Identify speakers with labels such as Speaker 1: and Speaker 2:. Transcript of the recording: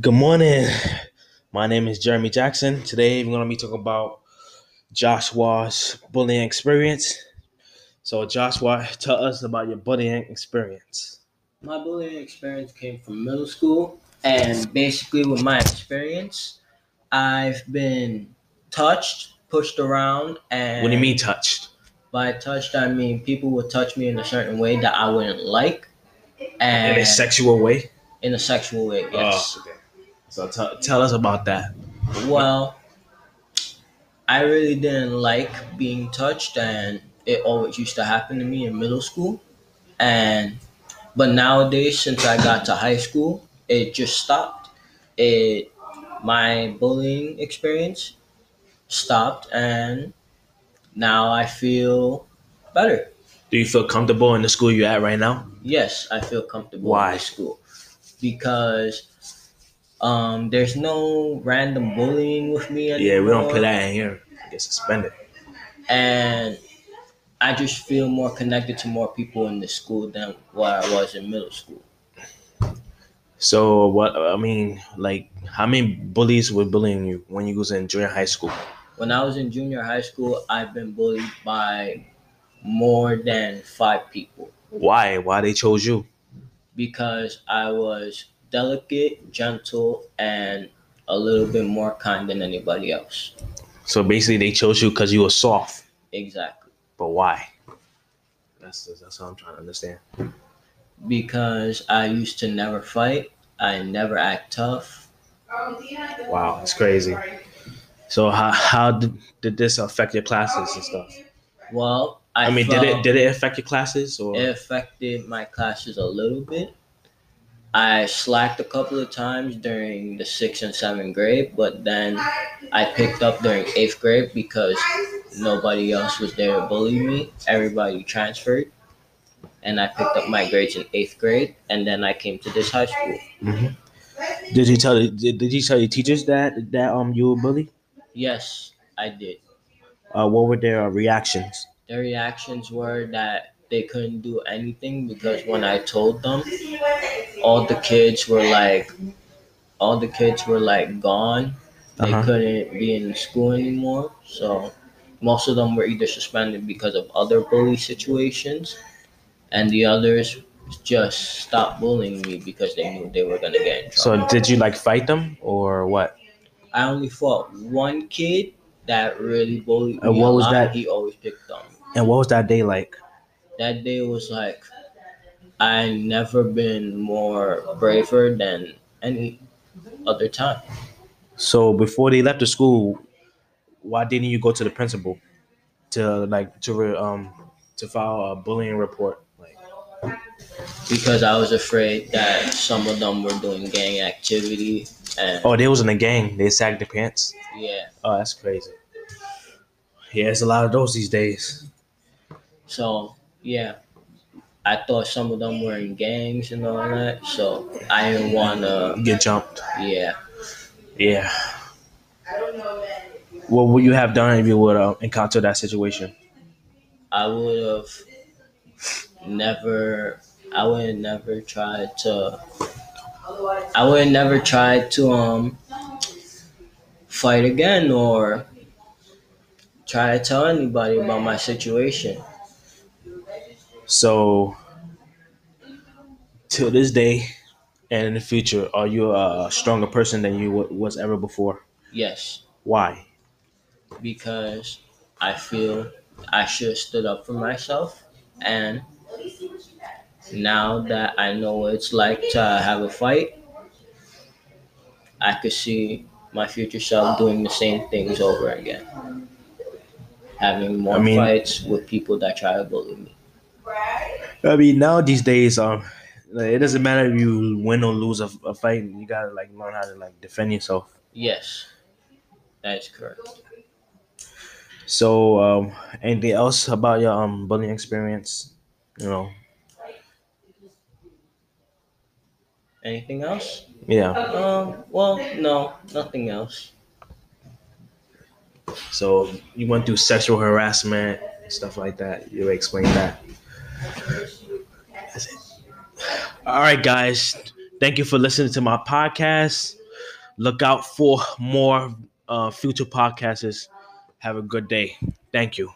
Speaker 1: Good morning. My name is Jeremy Jackson. Today we're going to be talking about Joshua's bullying experience. So, Joshua, tell us about your bullying experience.
Speaker 2: My bullying experience came from middle school, and basically, with my experience, I've been touched, pushed around, and
Speaker 1: What do you mean touched?
Speaker 2: By touched, I mean people would touch me in a certain way that I wouldn't like, and
Speaker 1: In a sexual way?
Speaker 2: in a sexual way. Oh, yes.
Speaker 1: Oh, okay. So, t- tell us about that.
Speaker 2: Well, I really didn't like being touched, and it always used to happen to me in middle school. And but nowadays, since I got to high school, it just stopped. It my bullying experience stopped, and now I feel better.
Speaker 1: Do you feel comfortable in the school you're at right now?
Speaker 2: Yes, I feel comfortable
Speaker 1: Why?
Speaker 2: in school because um, there's no random bullying with me anymore.
Speaker 1: Yeah, we don't play that in here. I Get suspended.
Speaker 2: and I just feel more connected to more people in the school than what I was in middle school.
Speaker 1: So, what, I mean, like, how many bullies were bullying you when you was in junior high school?
Speaker 2: When I was in junior high school, I've been bullied by more than five people
Speaker 1: Why? Why they chose you?
Speaker 2: because I was delicate, gentle, and a little bit more kind than anybody else.
Speaker 1: So basically, they chose you because you were soft.
Speaker 2: Exactly.
Speaker 1: But why? That's that's what I'm trying to understand.
Speaker 2: Because I used to never fight, I never act tough.
Speaker 1: Wow, it's crazy. So how how did, did this affect your classes and stuff?
Speaker 2: Well, I,
Speaker 1: I, mean, did it did it affect your classes or?
Speaker 2: It affected my classes a little bit. I slacked a couple of times during the sixth and seventh grade, but then I picked up during eighth grade because nobody else was there to bully me. Everybody transferred, and I picked up my grades in eighth grade, and then I came to this high school.
Speaker 1: Mhm. Did he tell did, did he tell your teachers that that um you were bullied?
Speaker 2: Yes, I did.
Speaker 1: Uh, what were their reactions?
Speaker 2: Their reactions were that they couldn't do anything because when I told them, all the kids were like, all the kids were like gone. They
Speaker 1: Uh-huh.
Speaker 2: couldn't be in school anymore. So most of them were either suspended because of other bully situations, and the others just stopped bullying me because they knew they were gonna get in trouble.
Speaker 1: So did you like fight them or what?
Speaker 2: I only fought one kid that really bullied me.
Speaker 1: And what
Speaker 2: a
Speaker 1: was
Speaker 2: lot.
Speaker 1: that?
Speaker 2: He always picked on me.
Speaker 1: And what was that day like?
Speaker 2: That day was like I never been more braver than any other time.
Speaker 1: So before they left the school, why didn't you go to the principal to like to um to file a bullying report? Like,
Speaker 2: Because I was afraid that some of them were doing gang activity and
Speaker 1: oh, they was in a gang. They sagged their pants.
Speaker 2: yeah.
Speaker 1: Oh, that's crazy. Yeah, there's a lot of those these days.
Speaker 2: So yeah. I thought some of them were in gangs and all that, so I didn't wanna
Speaker 1: Get jumped.
Speaker 2: yeah.
Speaker 1: Yeah. What would you have done if you would uh, encounter that situation?
Speaker 2: I would have never I would have never tried to I would have never tried to um fight again or try to tell anybody about my situation.
Speaker 1: So, till this day and in the future, are you a stronger person than you was ever before?
Speaker 2: Yes,
Speaker 1: Why?
Speaker 2: because I feel I should have stood up for myself and now that I know what it's like to have a fight, I could see my future self doing the same things over again. Having more
Speaker 1: I mean-
Speaker 2: fights with people that try to bully me.
Speaker 1: I mean, now these days, um, it doesn't matter if you win or lose a, a fight. You gotta like learn how to like defend yourself.
Speaker 2: Yes, that is correct.
Speaker 1: So, um, anything else about your um bullying experience? You know,
Speaker 2: Anything else?
Speaker 1: yeah.
Speaker 2: Um, well, no, nothing else.
Speaker 1: So you went through sexual harassment, stuff like that. You explained that. All right, guys. Thank you for listening to my podcast. look out for more uh, future podcasts. Have a good day. Thank you.